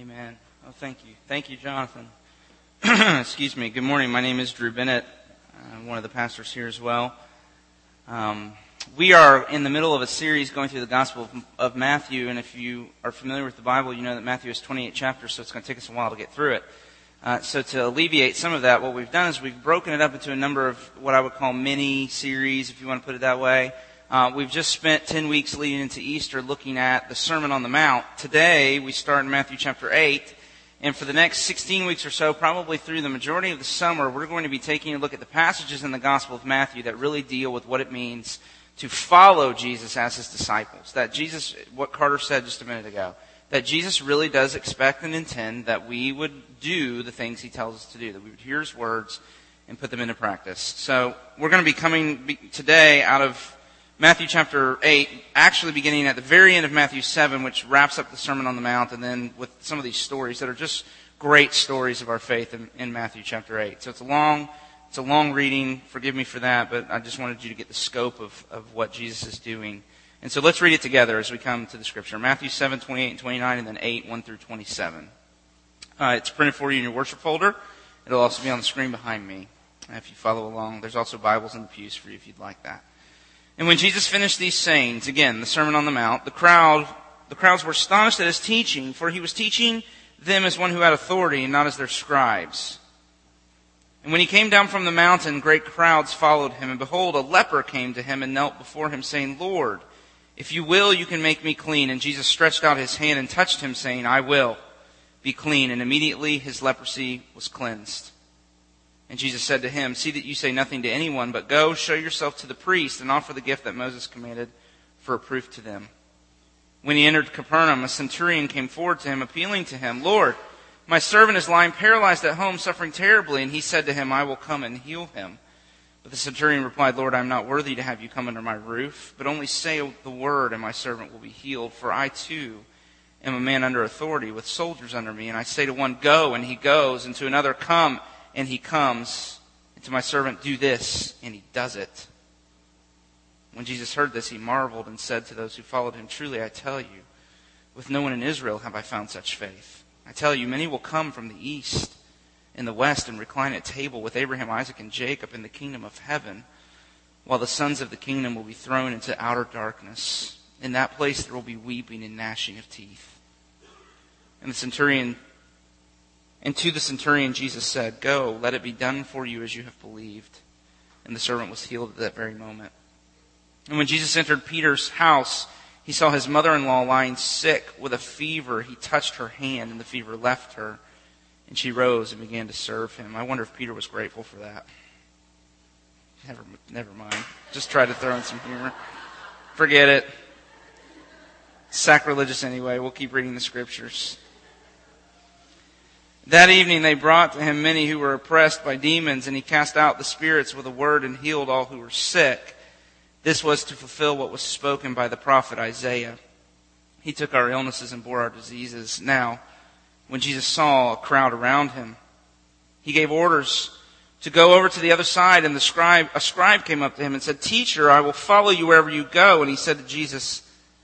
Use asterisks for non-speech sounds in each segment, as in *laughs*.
Amen. Oh, thank you. Thank you, Jonathan. *clears throat* Excuse me. Good morning. My name is Drew Bennett. I'm one of the pastors here as well. Um, we are in the middle of a series going through the Gospel of, of, Matthew, and if you are familiar with the Bible, you know that Matthew has 28 chapters, so it's going to take us a while to get through it. Uh, so to alleviate some of that, what we've done is we've broken it up into a number of what I would call mini series, if you want to put it that way. Uh, we've just spent 10 weeks leading into Easter looking at the Sermon on the Mount. Today, we start in Matthew chapter 8. And for the next 16 weeks or so, probably through the majority of the summer, we're going to be taking a look at the passages in the Gospel of Matthew that really deal with what it means to follow Jesus as his disciples. That Jesus, what Carter said just a minute ago, that Jesus really does expect and intend that we would do the things he tells us to do, that we would hear his words and put them into practice. So we're going to be coming today out of Matthew chapter 8, actually beginning at the very end of Matthew 7, which wraps up the Sermon on the Mount, and then with some of these stories that are just great stories of our faith in, in Matthew chapter 8. So it's a long, it's a long reading. Forgive me for that, but I just wanted you to get the scope of, of what Jesus is doing. And so let's read it together as we come to the scripture. Matthew 7, 28 and 29, and then 8, 1 through 27. Uh, it's printed for you in your worship folder. It'll also be on the screen behind me if you follow along. There's also Bibles in the pews for you if you'd like that. And when Jesus finished these sayings, again, the Sermon on the Mount, the crowd, the crowds were astonished at his teaching, for he was teaching them as one who had authority and not as their scribes. And when he came down from the mountain, great crowds followed him. And behold, a leper came to him and knelt before him, saying, Lord, if you will, you can make me clean. And Jesus stretched out his hand and touched him, saying, I will be clean. And immediately his leprosy was cleansed. And Jesus said to him, See that you say nothing to anyone, but go, show yourself to the priest, and offer the gift that Moses commanded for a proof to them. When he entered Capernaum, a centurion came forward to him, appealing to him, Lord, my servant is lying paralyzed at home, suffering terribly. And he said to him, I will come and heal him. But the centurion replied, Lord, I am not worthy to have you come under my roof, but only say the word, and my servant will be healed. For I too am a man under authority, with soldiers under me. And I say to one, Go, and he goes, and to another, Come and he comes, and to my servant, do this, and he does it. When Jesus heard this, he marveled and said to those who followed him, Truly I tell you, with no one in Israel have I found such faith. I tell you, many will come from the east and the west and recline at table with Abraham, Isaac, and Jacob in the kingdom of heaven, while the sons of the kingdom will be thrown into outer darkness. In that place there will be weeping and gnashing of teeth. And the centurion and to the centurion, Jesus said, Go, let it be done for you as you have believed. And the servant was healed at that very moment. And when Jesus entered Peter's house, he saw his mother in law lying sick with a fever. He touched her hand, and the fever left her. And she rose and began to serve him. I wonder if Peter was grateful for that. Never, never mind. Just try to throw in some humor. Forget it. Sacrilegious anyway. We'll keep reading the scriptures. That evening they brought to him many who were oppressed by demons, and he cast out the spirits with a word and healed all who were sick. This was to fulfill what was spoken by the prophet Isaiah. He took our illnesses and bore our diseases. Now, when Jesus saw a crowd around him, he gave orders to go over to the other side, and the scribe, a scribe came up to him and said, Teacher, I will follow you wherever you go. And he said to Jesus,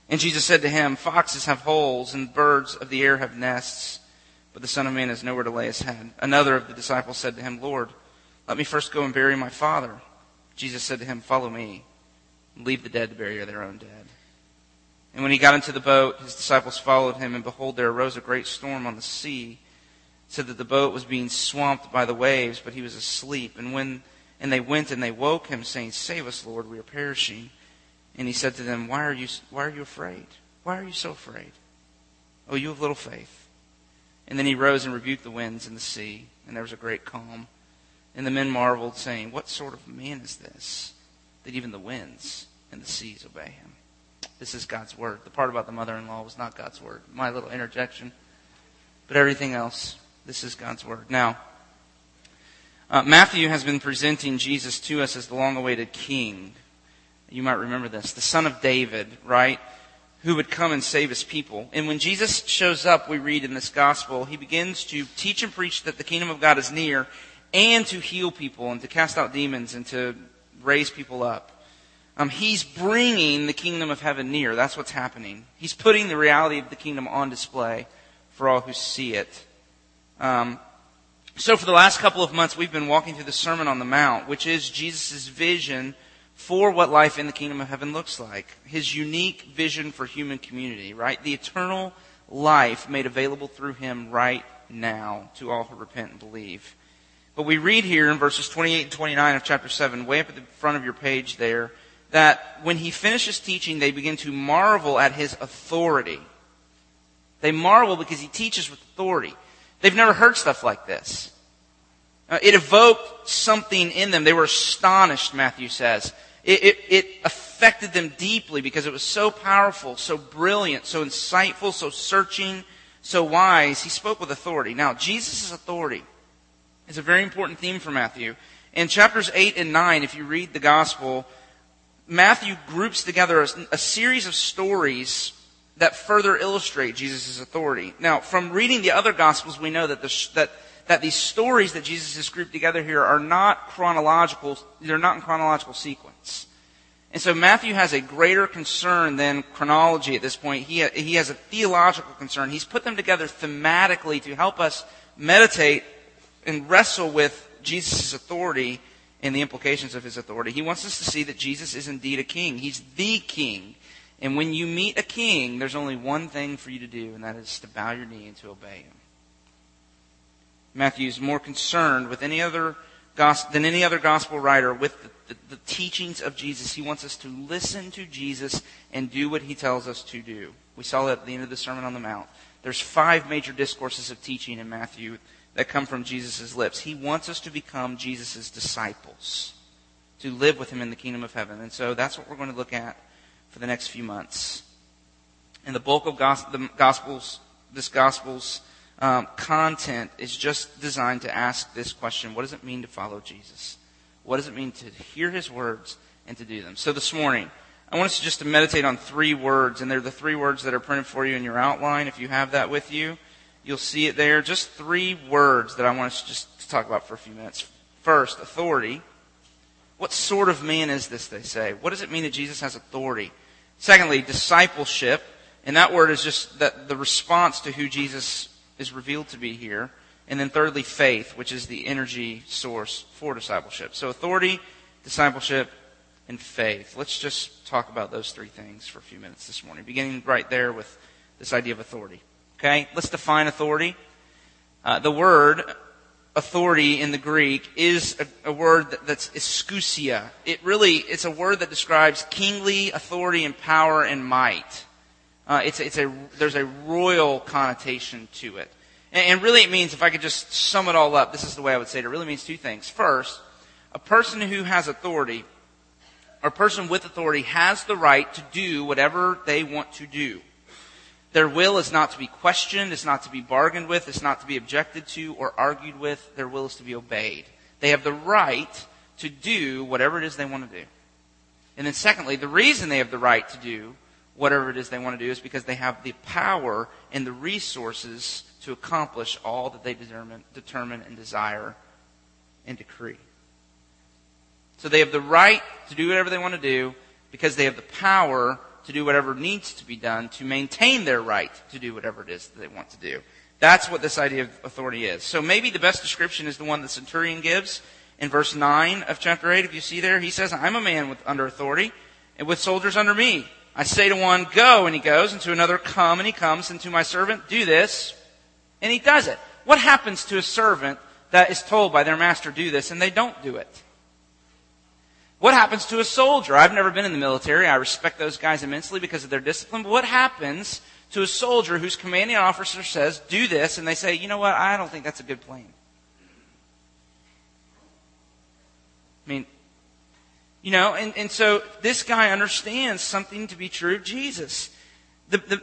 and Jesus said to him, Foxes have holes, and birds of the air have nests but the Son of Man has nowhere to lay his head. Another of the disciples said to him, Lord, let me first go and bury my father. Jesus said to him, Follow me. Leave the dead to bury their own dead. And when he got into the boat, his disciples followed him, and behold, there arose a great storm on the sea, so that the boat was being swamped by the waves, but he was asleep. And when and they went and they woke him, saying, Save us, Lord, we are perishing. And he said to them, Why are you why are you afraid? Why are you so afraid? Oh, you have little faith. And then he rose and rebuked the winds and the sea, and there was a great calm. And the men marveled, saying, What sort of man is this, that even the winds and the seas obey him? This is God's word. The part about the mother in law was not God's word. My little interjection. But everything else, this is God's word. Now, uh, Matthew has been presenting Jesus to us as the long awaited king. You might remember this. The son of David, right? Who would come and save his people. And when Jesus shows up, we read in this gospel, he begins to teach and preach that the kingdom of God is near and to heal people and to cast out demons and to raise people up. Um, he's bringing the kingdom of heaven near. That's what's happening. He's putting the reality of the kingdom on display for all who see it. Um, so for the last couple of months, we've been walking through the Sermon on the Mount, which is Jesus' vision for what life in the kingdom of heaven looks like. His unique vision for human community, right? The eternal life made available through him right now to all who repent and believe. But we read here in verses 28 and 29 of chapter 7, way up at the front of your page there, that when he finishes teaching, they begin to marvel at his authority. They marvel because he teaches with authority. They've never heard stuff like this. Uh, it evoked something in them. They were astonished, Matthew says. It, it, it, affected them deeply because it was so powerful, so brilliant, so insightful, so searching, so wise. He spoke with authority. Now, Jesus' authority is a very important theme for Matthew. In chapters 8 and 9, if you read the gospel, Matthew groups together a, a series of stories that further illustrate Jesus' authority. Now, from reading the other Gospels, we know that, the, that, that these stories that Jesus has grouped together here are not chronological, they're not in chronological sequence. And so Matthew has a greater concern than chronology at this point. He, he has a theological concern. He's put them together thematically to help us meditate and wrestle with Jesus' authority and the implications of his authority. He wants us to see that Jesus is indeed a king. He's the king. And when you meet a king, there's only one thing for you to do, and that is to bow your knee and to obey him. Matthew is more concerned with any other than any other gospel writer with the, the, the teachings of Jesus. He wants us to listen to Jesus and do what he tells us to do. We saw that at the end of the Sermon on the Mount. There's five major discourses of teaching in Matthew that come from Jesus' lips. He wants us to become Jesus' disciples, to live with him in the kingdom of heaven. And so that's what we're going to look at for the next few months. And the bulk of the Gospels, this Gospel's um, content is just designed to ask this question What does it mean to follow Jesus? What does it mean to hear his words and to do them? So this morning, I want us just to meditate on three words, and they're the three words that are printed for you in your outline. If you have that with you, you'll see it there. Just three words that I want us just to talk about for a few minutes. First, authority. What sort of man is this, they say? What does it mean that Jesus has authority? Secondly, discipleship. And that word is just that the response to who Jesus is revealed to be here. And then thirdly, faith, which is the energy source for discipleship. So authority, discipleship, and faith. Let's just talk about those three things for a few minutes this morning, beginning right there with this idea of authority. Okay? Let's define authority. Uh, the word authority in the Greek is a, a word that, that's exousia. It really, it's a word that describes kingly authority and power and might. Uh, it's, it's a, there's a royal connotation to it. And, and really it means, if I could just sum it all up, this is the way I would say it. It really means two things. First, a person who has authority, or a person with authority has the right to do whatever they want to do. Their will is not to be questioned, it's not to be bargained with, it's not to be objected to or argued with. Their will is to be obeyed. They have the right to do whatever it is they want to do. And then secondly, the reason they have the right to do whatever it is they want to do is because they have the power and the resources to accomplish all that they determine, determine and desire and decree. So they have the right to do whatever they want to do because they have the power to do whatever needs to be done to maintain their right to do whatever it is that they want to do. That's what this idea of authority is. So maybe the best description is the one the centurion gives in verse 9 of chapter 8. If you see there, he says, I'm a man with, under authority and with soldiers under me. I say to one, go, and he goes, and to another, come, and he comes, and to my servant, do this, and he does it. What happens to a servant that is told by their master, do this, and they don't do it? What happens to a soldier? I've never been in the military. I respect those guys immensely because of their discipline. But what happens to a soldier whose commanding officer says, do this, and they say, you know what, I don't think that's a good plan? I mean, you know, and, and so this guy understands something to be true of Jesus. The, the,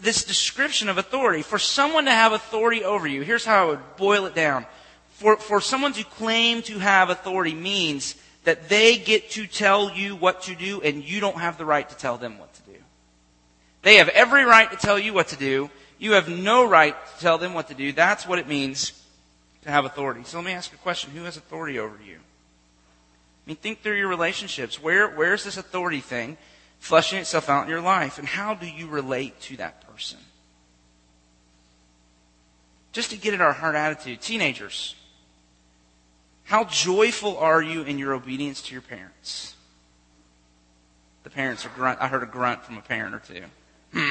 this description of authority, for someone to have authority over you, here's how I would boil it down. For, for someone to claim to have authority means that they get to tell you what to do and you don't have the right to tell them what to do. They have every right to tell you what to do. You have no right to tell them what to do. That's what it means to have authority. So let me ask a question. Who has authority over you? I mean, think through your relationships. Where, where's this authority thing fleshing itself out in your life? And how do you relate to that person? just to get at our heart attitude. Teenagers, how joyful are you in your obedience to your parents? The parents are grunt. I heard a grunt from a parent or two. Hmm.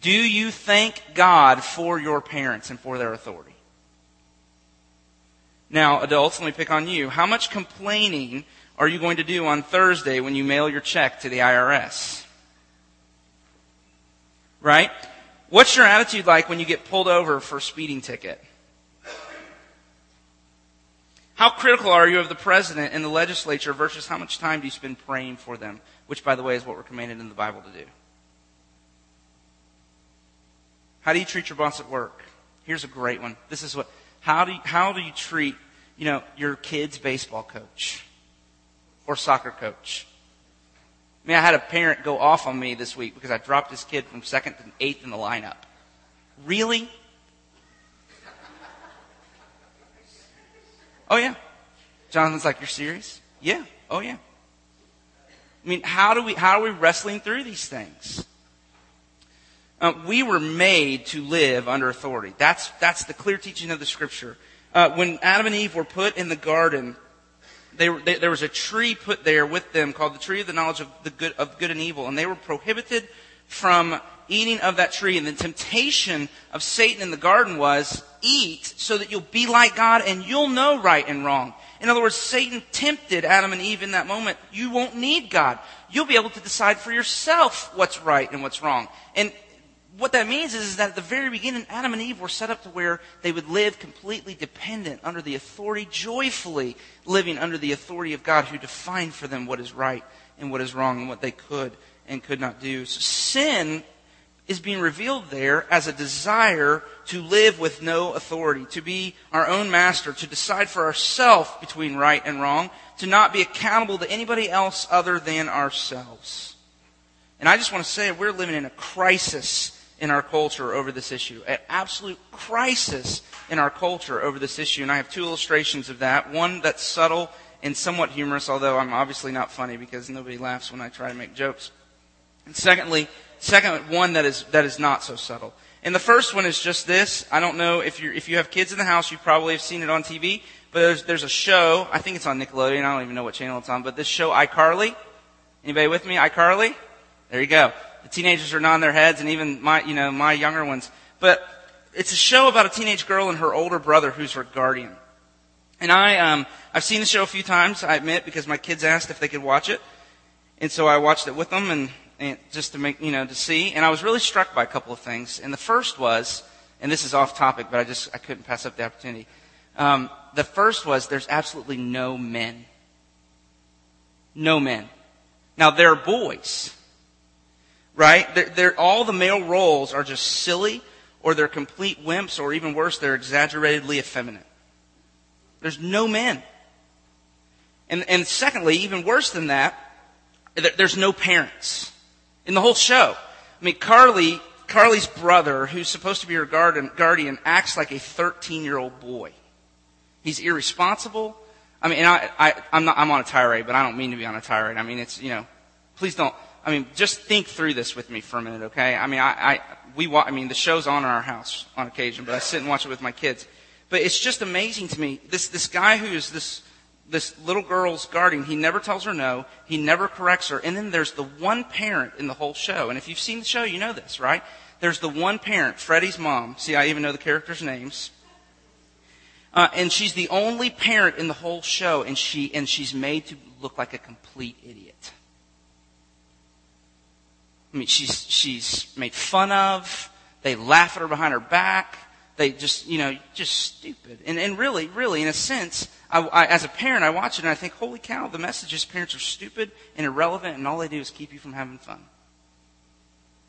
Do you thank God for your parents and for their authority? Now, adults, let me pick on you. How much complaining are you going to do on Thursday when you mail your check to the IRS? Right? What's your attitude like when you get pulled over for a speeding ticket? How critical are you of the president and the legislature versus how much time do you spend praying for them? Which, by the way, is what we're commanded in the Bible to do. How do you treat your boss at work? Here's a great one. This is what, how do you, how do you treat, you know, your kid's baseball coach or soccer coach? I mean, I had a parent go off on me this week because I dropped his kid from second to eighth in the lineup. Really? Oh yeah. Jonathan's like, you're serious? Yeah. Oh yeah. I mean, how do we, how are we wrestling through these things? Uh, we were made to live under authority. That's, that's the clear teaching of the scripture. Uh, when Adam and Eve were put in the garden, they, they, there was a tree put there with them called the tree of the knowledge of the good, of good and evil, and they were prohibited from eating of that tree. And the temptation of Satan in the garden was, eat so that you'll be like God and you'll know right and wrong. In other words, Satan tempted Adam and Eve in that moment. You won't need God. You'll be able to decide for yourself what's right and what's wrong. And what that means is, is that at the very beginning, Adam and Eve were set up to where they would live completely dependent under the authority, joyfully living under the authority of God who defined for them what is right and what is wrong and what they could and could not do. So sin is being revealed there as a desire to live with no authority, to be our own master, to decide for ourselves between right and wrong, to not be accountable to anybody else other than ourselves. And I just want to say we're living in a crisis in our culture over this issue, an absolute crisis in our culture over this issue. And I have two illustrations of that. One that's subtle and somewhat humorous, although I'm obviously not funny because nobody laughs when I try to make jokes. And secondly, second one that is, that is not so subtle. And the first one is just this. I don't know if you if you have kids in the house, you probably have seen it on TV. But there's there's a show. I think it's on Nickelodeon. I don't even know what channel it's on. But this show, iCarly. Anybody with me? iCarly. There you go. The teenagers are nodding their heads, and even my you know my younger ones. But it's a show about a teenage girl and her older brother, who's her guardian. And I um I've seen the show a few times. I admit because my kids asked if they could watch it, and so I watched it with them and and just to make, you know, to see. And I was really struck by a couple of things. And the first was, and this is off topic, but I just, I couldn't pass up the opportunity. Um, the first was there's absolutely no men. No men. Now they're boys. Right? They're, they're, all the male roles are just silly or they're complete wimps or even worse, they're exaggeratedly effeminate. There's no men. And, and secondly, even worse than that, there's no parents in the whole show. I mean, Carly, Carly's brother, who's supposed to be her guardian, guardian acts like a 13 year old boy. He's irresponsible. I mean, I, I, I'm not, I'm on a tirade, but I don't mean to be on a tirade. I mean, it's, you know, please don't, I mean, just think through this with me for a minute, okay? I mean, I, I, we, I mean, the show's on in our house on occasion, but I sit and watch it with my kids. But it's just amazing to me. This, this guy who is this, this little girl's guardian. He never tells her no. He never corrects her. And then there's the one parent in the whole show. And if you've seen the show, you know this, right? There's the one parent, Freddie's mom. See, I even know the characters' names. Uh, and she's the only parent in the whole show, and she and she's made to look like a complete idiot. I mean, she's she's made fun of. They laugh at her behind her back. They just, you know, just stupid. And and really, really, in a sense, I, I, as a parent, I watch it and I think, holy cow, the message is parents are stupid and irrelevant and all they do is keep you from having fun.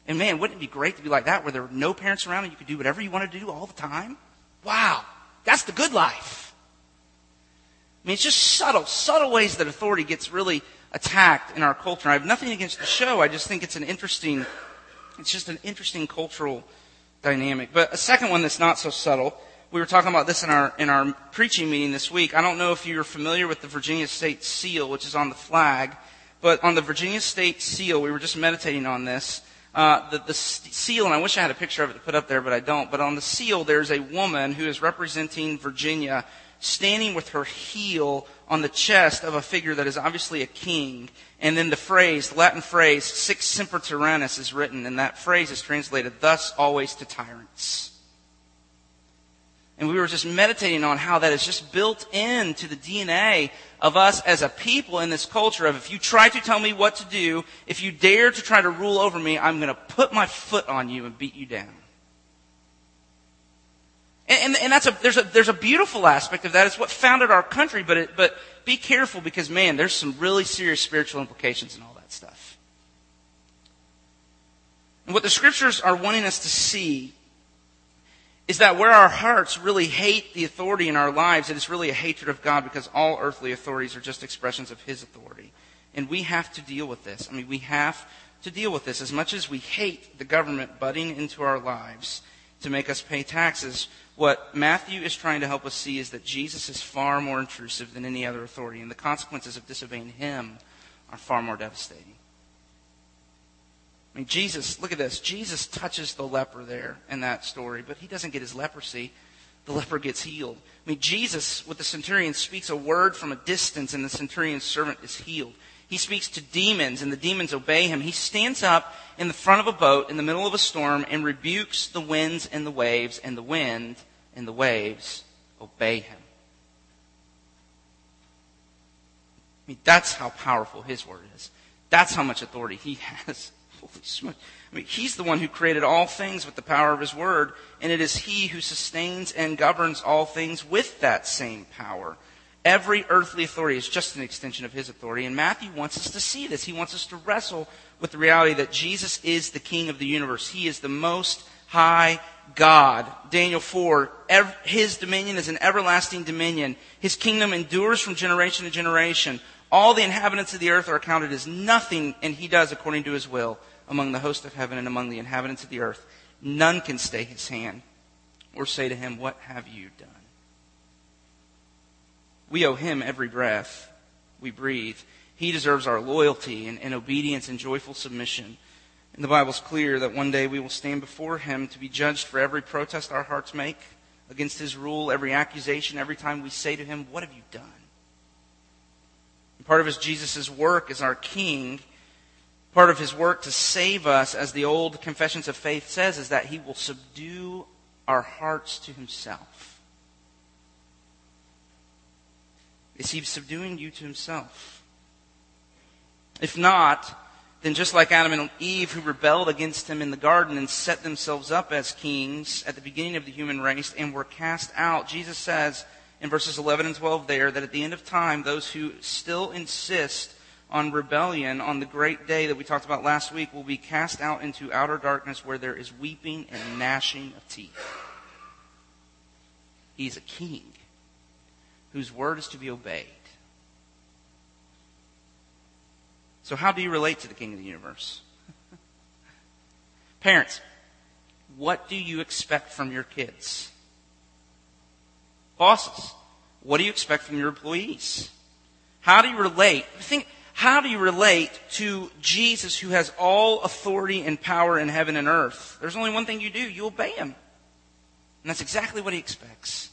And man, wouldn't it be great to be like that where there were no parents around and you could do whatever you want to do all the time? Wow. That's the good life. I mean, it's just subtle, subtle ways that authority gets really attacked in our culture. I have nothing against the show. I just think it's an interesting, it's just an interesting cultural dynamic. But a second one that's not so subtle we were talking about this in our in our preaching meeting this week. I don't know if you're familiar with the Virginia State Seal, which is on the flag, but on the Virginia State Seal, we were just meditating on this. uh, the, the seal, and I wish I had a picture of it to put up there, but I don't. But on the seal, there's a woman who is representing Virginia standing with her heel on the chest of a figure that is obviously a king. And then the phrase, Latin phrase, sic semper tyrannis is written, and that phrase is translated, thus always to tyrants. And we were just meditating on how that is just built into the DNA of us as a people in this culture of if you try to tell me what to do, if you dare to try to rule over me, I'm going to put my foot on you and beat you down. And, and, and, that's a, there's a, there's a beautiful aspect of that. It's what founded our country, but it, but be careful because man, there's some really serious spiritual implications in all that stuff. And what the scriptures are wanting us to see is that where our hearts really hate the authority in our lives, it is really a hatred of God because all earthly authorities are just expressions of His authority. And we have to deal with this. I mean, we have to deal with this. As much as we hate the government butting into our lives to make us pay taxes, what Matthew is trying to help us see is that Jesus is far more intrusive than any other authority, and the consequences of disobeying Him are far more devastating. I mean, Jesus, look at this. Jesus touches the leper there in that story, but he doesn't get his leprosy. The leper gets healed. I mean, Jesus, with the centurion, speaks a word from a distance, and the centurion's servant is healed. He speaks to demons, and the demons obey him. He stands up in the front of a boat in the middle of a storm and rebukes the winds and the waves, and the wind and the waves obey him. I mean, that's how powerful his word is. That's how much authority he *laughs* has. Holy smokes. I mean, he's the one who created all things with the power of his word, and it is he who sustains and governs all things with that same power. Every earthly authority is just an extension of his authority, and Matthew wants us to see this. He wants us to wrestle with the reality that Jesus is the king of the universe. He is the most high God. Daniel 4, his dominion is an everlasting dominion. His kingdom endures from generation to generation. All the inhabitants of the earth are accounted as nothing, and he does according to his will among the host of heaven and among the inhabitants of the earth. None can stay his hand or say to him, What have you done? We owe him every breath we breathe. He deserves our loyalty and, and obedience and joyful submission. And the Bible's clear that one day we will stand before him to be judged for every protest our hearts make against his rule, every accusation, every time we say to him, What have you done? Part of his Jesus' work as our king, part of his work to save us, as the old Confessions of Faith says, is that he will subdue our hearts to himself. Is he subduing you to himself? If not, then just like Adam and Eve who rebelled against him in the garden and set themselves up as kings at the beginning of the human race and were cast out, Jesus says, in verses 11 and 12 there that at the end of time, those who still insist on rebellion on the great day that we talked about last week will be cast out into outer darkness where there is weeping and gnashing of teeth. He's a king whose word is to be obeyed. So, how do you relate to the king of the universe? *laughs* Parents, what do you expect from your kids? Bosses, what do you expect from your employees? How do you relate? Think, how do you relate to Jesus who has all authority and power in heaven and earth? There's only one thing you do. You obey him. And that's exactly what he expects.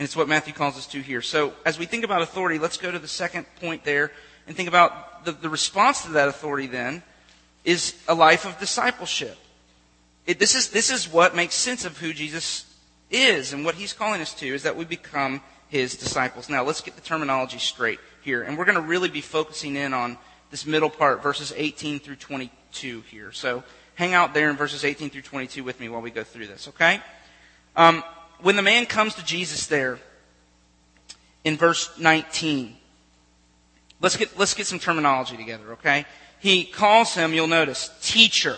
And it's what Matthew calls us to here. So as we think about authority, let's go to the second point there and think about the, the response to that authority then is a life of discipleship. It, this, is, this is what makes sense of who Jesus is and what he's calling us to is that we become his disciples. Now, let's get the terminology straight here. And we're going to really be focusing in on this middle part, verses 18 through 22 here. So hang out there in verses 18 through 22 with me while we go through this, okay? Um, when the man comes to Jesus there in verse 19, let's get, let's get some terminology together, okay? He calls him, you'll notice, teacher.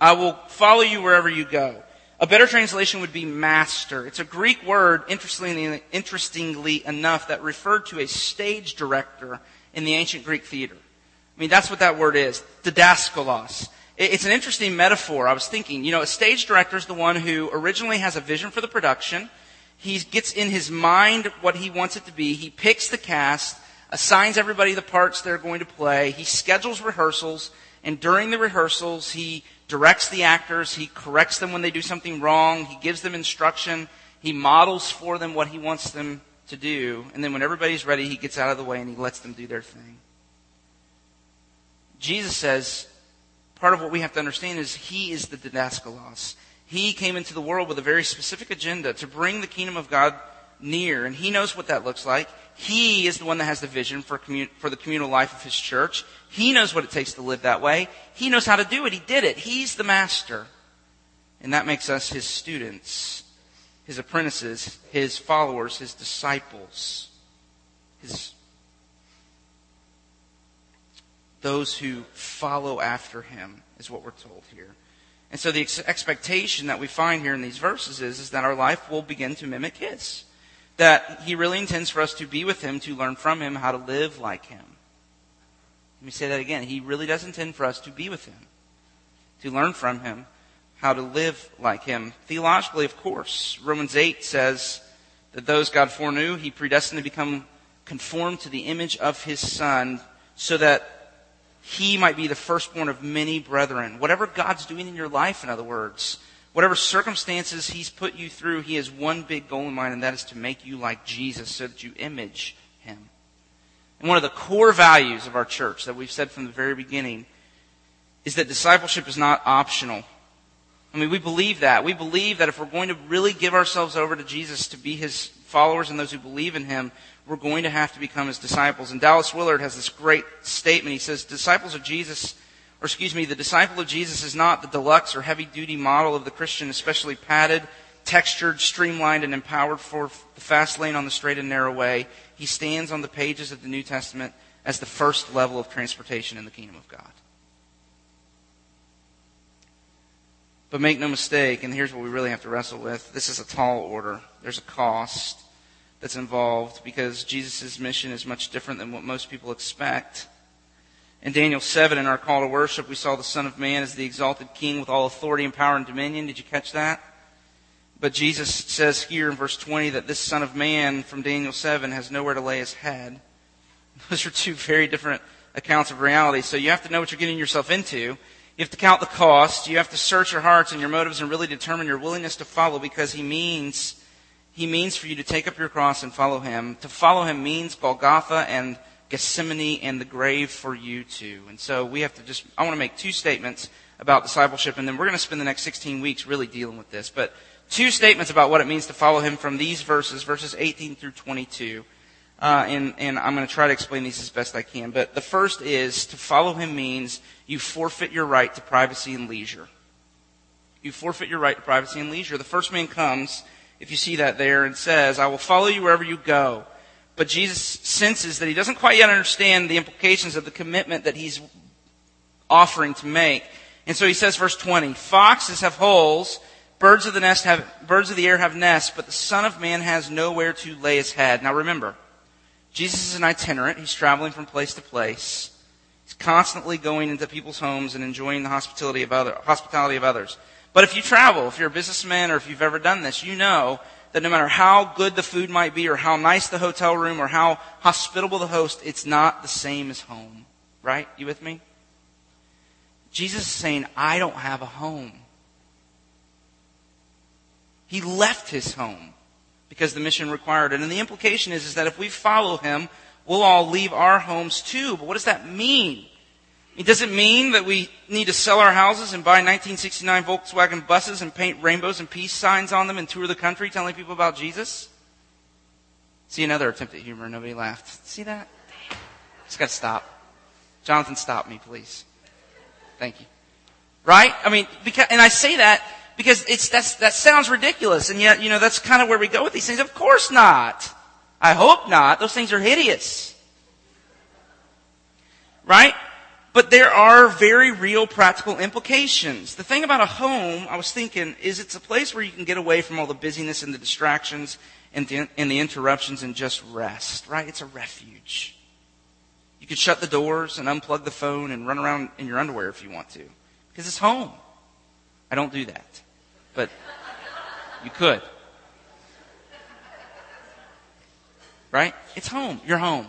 I will follow you wherever you go. A better translation would be master. It's a Greek word, interestingly, interestingly enough, that referred to a stage director in the ancient Greek theater. I mean, that's what that word is. Didaskalos. It's an interesting metaphor. I was thinking, you know, a stage director is the one who originally has a vision for the production. He gets in his mind what he wants it to be. He picks the cast, assigns everybody the parts they're going to play. He schedules rehearsals, and during the rehearsals, he directs the actors. He corrects them when they do something wrong. He gives them instruction. He models for them what he wants them to do. And then when everybody's ready, he gets out of the way and he lets them do their thing. Jesus says, part of what we have to understand is he is the didaskalos. He came into the world with a very specific agenda to bring the kingdom of God near, and he knows what that looks like. He is the one that has the vision for, commun- for the communal life of his church. He knows what it takes to live that way. He knows how to do it. He did it. He's the master. And that makes us his students, his apprentices, his followers, his disciples, his those who follow after him is what we're told here. And so the ex- expectation that we find here in these verses is, is that our life will begin to mimic his that he really intends for us to be with him, to learn from him how to live like him. Let me say that again. He really does intend for us to be with him, to learn from him how to live like him. Theologically, of course, Romans 8 says that those God foreknew, he predestined to become conformed to the image of his son so that he might be the firstborn of many brethren. Whatever God's doing in your life, in other words, Whatever circumstances He's put you through, He has one big goal in mind, and that is to make you like Jesus so that you image Him. And one of the core values of our church that we've said from the very beginning is that discipleship is not optional. I mean, we believe that. We believe that if we're going to really give ourselves over to Jesus to be His followers and those who believe in Him, we're going to have to become His disciples. And Dallas Willard has this great statement. He says, disciples of Jesus or excuse me, the disciple of Jesus is not the deluxe or heavy duty model of the Christian, especially padded, textured, streamlined, and empowered for the fast lane on the straight and narrow way. He stands on the pages of the New Testament as the first level of transportation in the kingdom of God. But make no mistake, and here's what we really have to wrestle with this is a tall order. There's a cost that's involved because Jesus' mission is much different than what most people expect. In Daniel 7, in our call to worship, we saw the Son of Man as the exalted King with all authority and power and dominion. Did you catch that? But Jesus says here in verse 20 that this Son of Man from Daniel 7 has nowhere to lay his head. *laughs* Those are two very different accounts of reality. So you have to know what you're getting yourself into. You have to count the cost. You have to search your hearts and your motives and really determine your willingness to follow because he means, he means for you to take up your cross and follow him. To follow him means Golgotha and Gethsemane and the grave for you too. And so we have to just, I want to make two statements about discipleship, and then we're going to spend the next 16 weeks really dealing with this. But two statements about what it means to follow him from these verses, verses 18 through 22. Uh, and, and I'm going to try to explain these as best I can. But the first is to follow him means you forfeit your right to privacy and leisure. You forfeit your right to privacy and leisure. The first man comes, if you see that there, and says, I will follow you wherever you go. But Jesus senses that he doesn't quite yet understand the implications of the commitment that he's offering to make. And so he says, verse 20, foxes have holes, birds of the nest have, birds of the air have nests, but the son of man has nowhere to lay his head. Now remember, Jesus is an itinerant. He's traveling from place to place. He's constantly going into people's homes and enjoying the hospitality of other, hospitality of others. But if you travel, if you're a businessman or if you've ever done this, you know that no matter how good the food might be or how nice the hotel room or how hospitable the host, it's not the same as home. Right? You with me? Jesus is saying, I don't have a home. He left his home because the mission required it. And the implication is, is that if we follow him, we'll all leave our homes too. But what does that mean? It doesn't mean that we need to sell our houses and buy 1969 Volkswagen buses and paint rainbows and peace signs on them and tour the country telling people about Jesus. See another attempt at humor. Nobody laughed. See that? Just got to stop. Jonathan, stop me, please. Thank you. Right? I mean, because, and I say that because it's, that's, that sounds ridiculous. And yet, you know, that's kind of where we go with these things. Of course not. I hope not. Those things are hideous. Right? But there are very real practical implications. The thing about a home, I was thinking, is it's a place where you can get away from all the busyness and the distractions and the, and the interruptions and just rest, right? It's a refuge. You can shut the doors and unplug the phone and run around in your underwear if you want to. Because it's home. I don't do that. But you could. Right? It's home. You're home.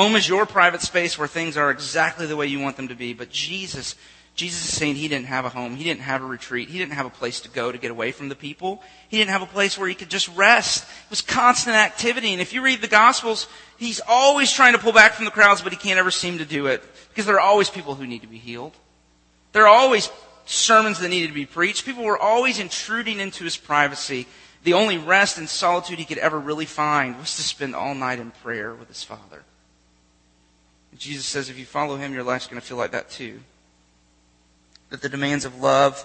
Home is your private space where things are exactly the way you want them to be. But Jesus Jesus is saying he didn't have a home. He didn't have a retreat. He didn't have a place to go to get away from the people. He didn't have a place where he could just rest. It was constant activity. And if you read the Gospels, he's always trying to pull back from the crowds, but he can't ever seem to do it because there are always people who need to be healed. There are always sermons that needed to be preached. People were always intruding into his privacy. The only rest and solitude he could ever really find was to spend all night in prayer with his Father. Jesus says if you follow him, your life's going to feel like that too. That the demands of love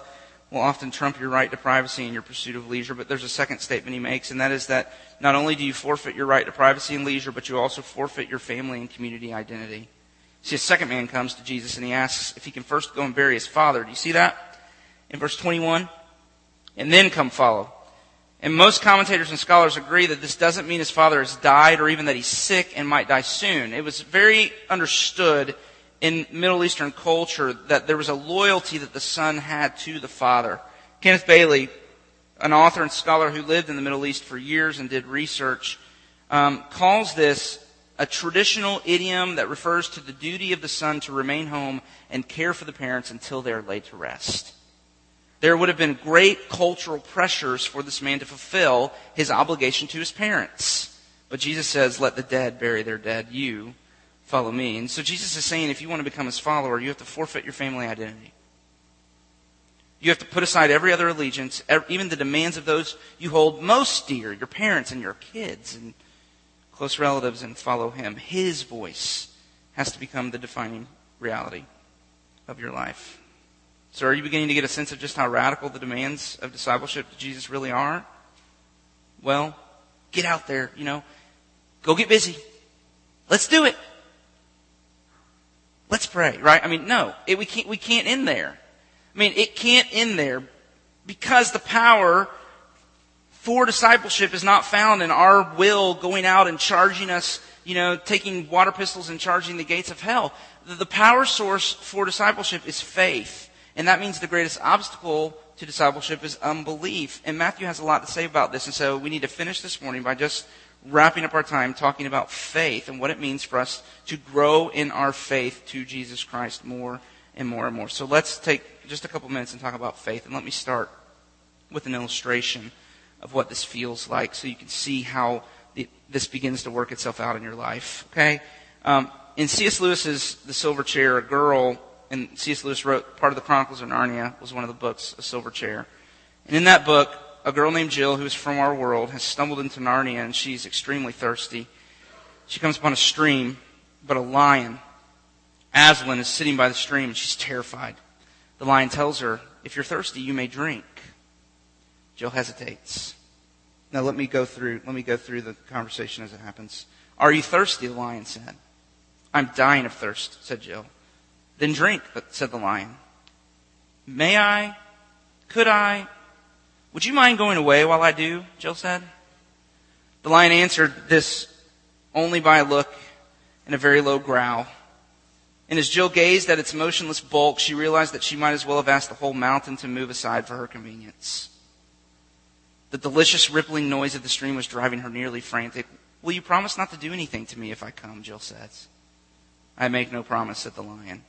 will often trump your right to privacy and your pursuit of leisure. But there's a second statement he makes, and that is that not only do you forfeit your right to privacy and leisure, but you also forfeit your family and community identity. See, a second man comes to Jesus and he asks if he can first go and bury his father. Do you see that? In verse 21? And then come follow. And most commentators and scholars agree that this doesn't mean his father has died or even that he's sick and might die soon. It was very understood in Middle Eastern culture that there was a loyalty that the son had to the father. Kenneth Bailey, an author and scholar who lived in the Middle East for years and did research, um, calls this a traditional idiom that refers to the duty of the son to remain home and care for the parents until they are laid to rest. There would have been great cultural pressures for this man to fulfill his obligation to his parents. But Jesus says, let the dead bury their dead. You follow me. And so Jesus is saying, if you want to become his follower, you have to forfeit your family identity. You have to put aside every other allegiance, even the demands of those you hold most dear, your parents and your kids and close relatives, and follow him. His voice has to become the defining reality of your life. So are you beginning to get a sense of just how radical the demands of discipleship to Jesus really are? Well, get out there, you know. Go get busy. Let's do it. Let's pray, right? I mean, no, it, we can't, we can't end there. I mean, it can't end there because the power for discipleship is not found in our will going out and charging us, you know, taking water pistols and charging the gates of hell. The power source for discipleship is faith. And that means the greatest obstacle to discipleship is unbelief. And Matthew has a lot to say about this. And so we need to finish this morning by just wrapping up our time talking about faith and what it means for us to grow in our faith to Jesus Christ more and more and more. So let's take just a couple minutes and talk about faith. And let me start with an illustration of what this feels like so you can see how this begins to work itself out in your life. Okay? Um, in C.S. Lewis's The Silver Chair, a girl and C.S. Lewis wrote part of the Chronicles of Narnia was one of the books, A Silver Chair. And in that book, a girl named Jill, who's from our world, has stumbled into Narnia and she's extremely thirsty. She comes upon a stream, but a lion, Aslan, is sitting by the stream and she's terrified. The lion tells her, if you're thirsty, you may drink. Jill hesitates. Now let me go through, let me go through the conversation as it happens. Are you thirsty? The lion said. I'm dying of thirst, said Jill. Then drink, said the lion. May I? Could I? Would you mind going away while I do? Jill said. The lion answered this only by a look and a very low growl. And as Jill gazed at its motionless bulk, she realized that she might as well have asked the whole mountain to move aside for her convenience. The delicious rippling noise of the stream was driving her nearly frantic. Will you promise not to do anything to me if I come? Jill says. I make no promise, said the lion.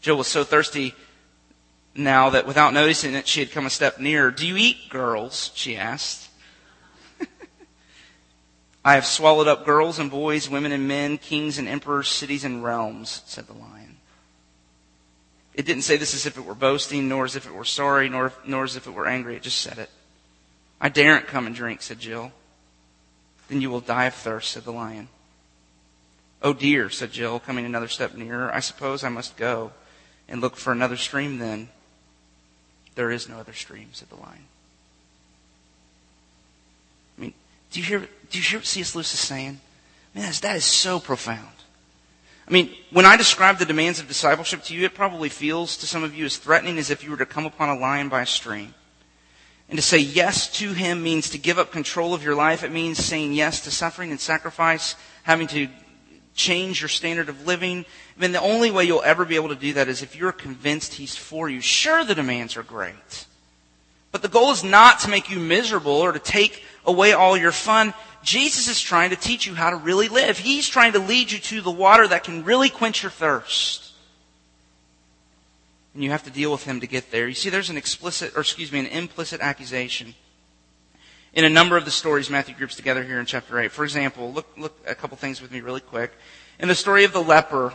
Jill was so thirsty now that without noticing it, she had come a step nearer. Do you eat girls? she asked. *laughs* I have swallowed up girls and boys, women and men, kings and emperors, cities and realms, said the lion. It didn't say this as if it were boasting, nor as if it were sorry, nor, nor as if it were angry. It just said it. I daren't come and drink, said Jill. Then you will die of thirst, said the lion. Oh dear, said Jill, coming another step nearer. I suppose I must go and look for another stream then. There is no other stream, said the lion. I mean, do you hear, do you hear what C.S. Lewis is saying? Man, that is, that is so profound. I mean, when I describe the demands of discipleship to you, it probably feels to some of you as threatening as if you were to come upon a lion by a stream. And to say yes to him means to give up control of your life. It means saying yes to suffering and sacrifice, having to change your standard of living. I mean, the only way you'll ever be able to do that is if you're convinced He's for you. Sure, the demands are great. But the goal is not to make you miserable or to take away all your fun. Jesus is trying to teach you how to really live. He's trying to lead you to the water that can really quench your thirst. And you have to deal with him to get there. You see, there's an explicit, or excuse me, an implicit accusation in a number of the stories Matthew groups together here in chapter 8. For example, look, look a couple things with me really quick. In the story of the leper,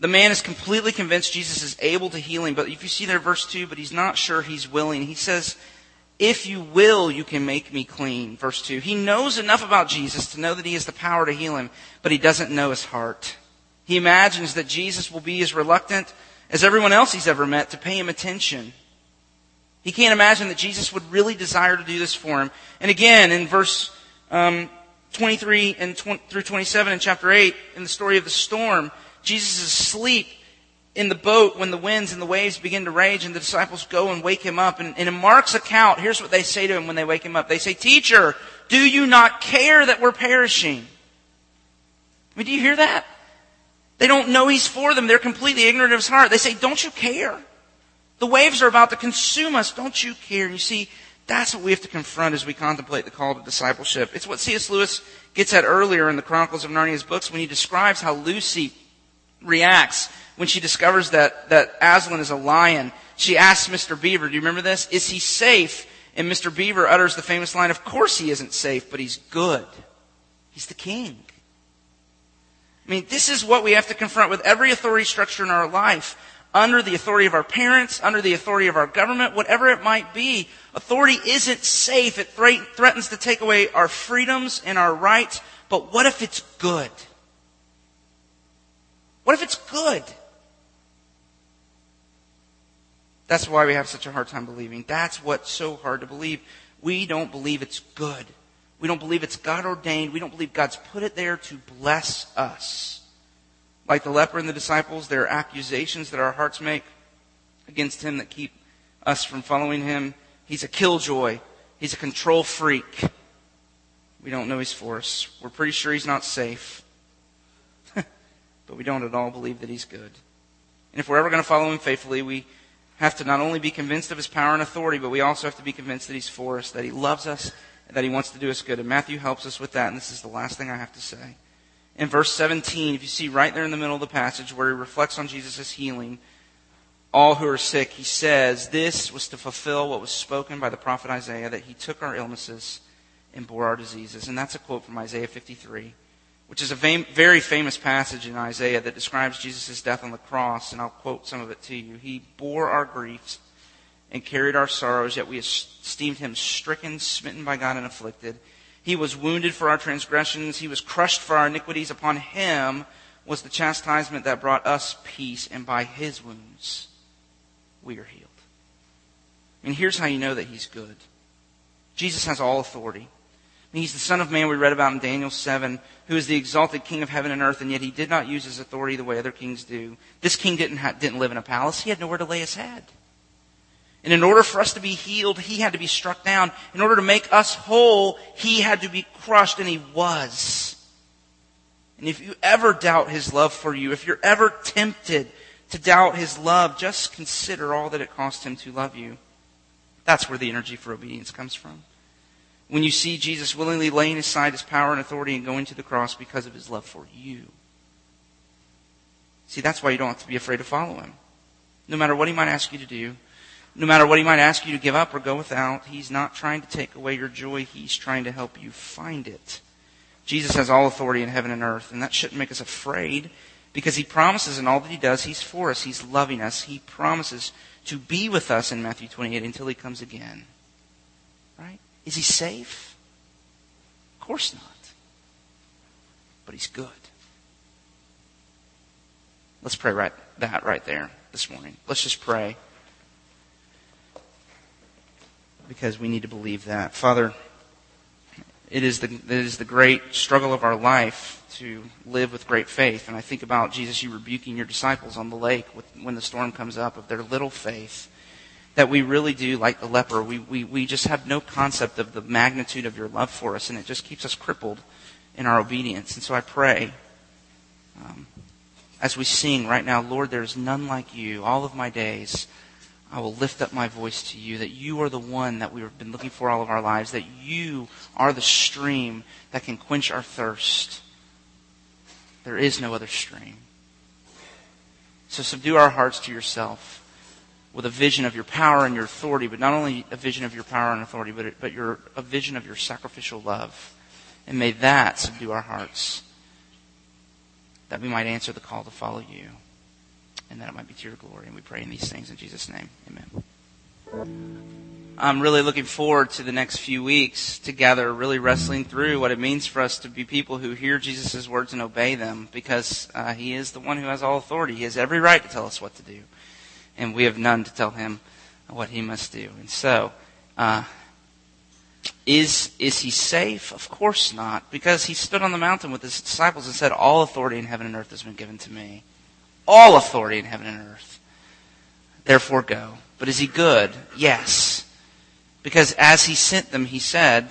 the man is completely convinced Jesus is able to heal him, but if you see there verse 2, but he's not sure he's willing. He says, if you will, you can make me clean. Verse 2. He knows enough about Jesus to know that he has the power to heal him, but he doesn't know his heart. He imagines that Jesus will be as reluctant as everyone else he's ever met to pay him attention. He can't imagine that Jesus would really desire to do this for him. And again, in verse um, 23 and 20, through 27 in chapter 8, in the story of the storm, Jesus is asleep in the boat when the winds and the waves begin to rage and the disciples go and wake him up. And, and in Mark's account, here's what they say to him when they wake him up. They say, Teacher, do you not care that we're perishing? I mean, do you hear that? They don't know he's for them. They're completely ignorant of his heart. They say, don't you care? The waves are about to consume us. Don't you care? And you see, that's what we have to confront as we contemplate the call to discipleship. It's what C.S. Lewis gets at earlier in the Chronicles of Narnia's books when he describes how Lucy reacts when she discovers that, that Aslan is a lion. She asks Mr. Beaver, do you remember this? Is he safe? And Mr. Beaver utters the famous line, of course he isn't safe, but he's good. He's the king. I mean, this is what we have to confront with every authority structure in our life. Under the authority of our parents, under the authority of our government, whatever it might be, authority isn't safe. It threatens to take away our freedoms and our rights. But what if it's good? What if it's good? That's why we have such a hard time believing. That's what's so hard to believe. We don't believe it's good. We don't believe it's God ordained. We don't believe God's put it there to bless us. Like the leper and the disciples, there are accusations that our hearts make against him that keep us from following him. He's a killjoy. He's a control freak. We don't know he's for us. We're pretty sure he's not safe. But we don't at all believe that he's good. And if we're ever going to follow him faithfully, we have to not only be convinced of his power and authority, but we also have to be convinced that he's for us, that he loves us, that he wants to do us good. And Matthew helps us with that, and this is the last thing I have to say. In verse 17, if you see right there in the middle of the passage where he reflects on Jesus' healing, all who are sick, he says, This was to fulfill what was spoken by the prophet Isaiah, that he took our illnesses and bore our diseases. And that's a quote from Isaiah 53, which is a very famous passage in Isaiah that describes Jesus' death on the cross. And I'll quote some of it to you. He bore our griefs and carried our sorrows, yet we esteemed him stricken, smitten by God, and afflicted. He was wounded for our transgressions. He was crushed for our iniquities. Upon him was the chastisement that brought us peace, and by his wounds we are healed. And here's how you know that he's good. Jesus has all authority. He's the Son of Man we read about in Daniel 7, who is the exalted King of heaven and earth, and yet he did not use his authority the way other kings do. This king didn't, ha- didn't live in a palace. He had nowhere to lay his head. And in order for us to be healed, he had to be struck down. In order to make us whole, he had to be crushed, and he was. And if you ever doubt his love for you, if you're ever tempted to doubt his love, just consider all that it cost him to love you. That's where the energy for obedience comes from. When you see Jesus willingly laying aside his power and authority and going to the cross because of his love for you. See, that's why you don't have to be afraid to follow him. No matter what he might ask you to do, no matter what he might ask you to give up or go without, he's not trying to take away your joy. He's trying to help you find it. Jesus has all authority in heaven and earth, and that shouldn't make us afraid because he promises in all that he does, he's for us. He's loving us. He promises to be with us in Matthew 28 until he comes again. Right? Is he safe? Of course not. But he's good. Let's pray right that right there this morning. Let's just pray because we need to believe that. Father, it is the, it is the great struggle of our life to live with great faith. And I think about Jesus, you rebuking your disciples on the lake with, when the storm comes up of their little faith. That we really do, like the leper, we, we, we just have no concept of the magnitude of your love for us, and it just keeps us crippled in our obedience. And so I pray, um, as we sing right now, Lord, there is none like you all of my days. I will lift up my voice to you, that you are the one that we've been looking for all of our lives, that you are the stream that can quench our thirst. There is no other stream. So subdue our hearts to yourself. With a vision of your power and your authority, but not only a vision of your power and authority, but, but your, a vision of your sacrificial love. And may that subdue our hearts, that we might answer the call to follow you, and that it might be to your glory. And we pray in these things in Jesus' name. Amen. I'm really looking forward to the next few weeks together, really wrestling through what it means for us to be people who hear Jesus' words and obey them, because uh, He is the one who has all authority. He has every right to tell us what to do and we have none to tell him what he must do. And so, uh, is is he safe? Of course not, because he stood on the mountain with his disciples and said, "All authority in heaven and earth has been given to me. All authority in heaven and earth. Therefore, go." But is he good? Yes, because as he sent them, he said,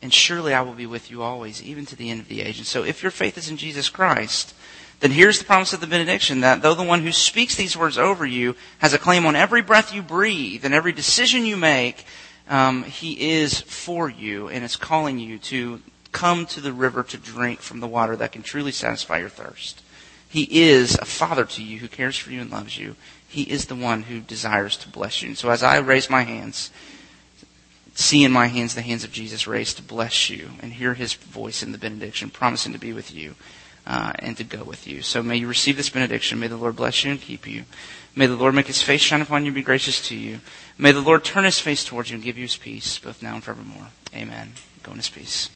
"And surely I will be with you always, even to the end of the age." And so, if your faith is in Jesus Christ, then here's the promise of the benediction that though the one who speaks these words over you has a claim on every breath you breathe and every decision you make, um, he is for you and is calling you to come to the river to drink from the water that can truly satisfy your thirst. He is a father to you who cares for you and loves you. He is the one who desires to bless you. And so as I raise my hands, see in my hands the hands of Jesus raised to bless you and hear his voice in the benediction, promising to be with you uh, and to go with you. So may you receive this benediction. May the Lord bless you and keep you. May the Lord make his face shine upon you and be gracious to you. May the Lord turn his face towards you and give you his peace, both now and forevermore. Amen. Go in his peace.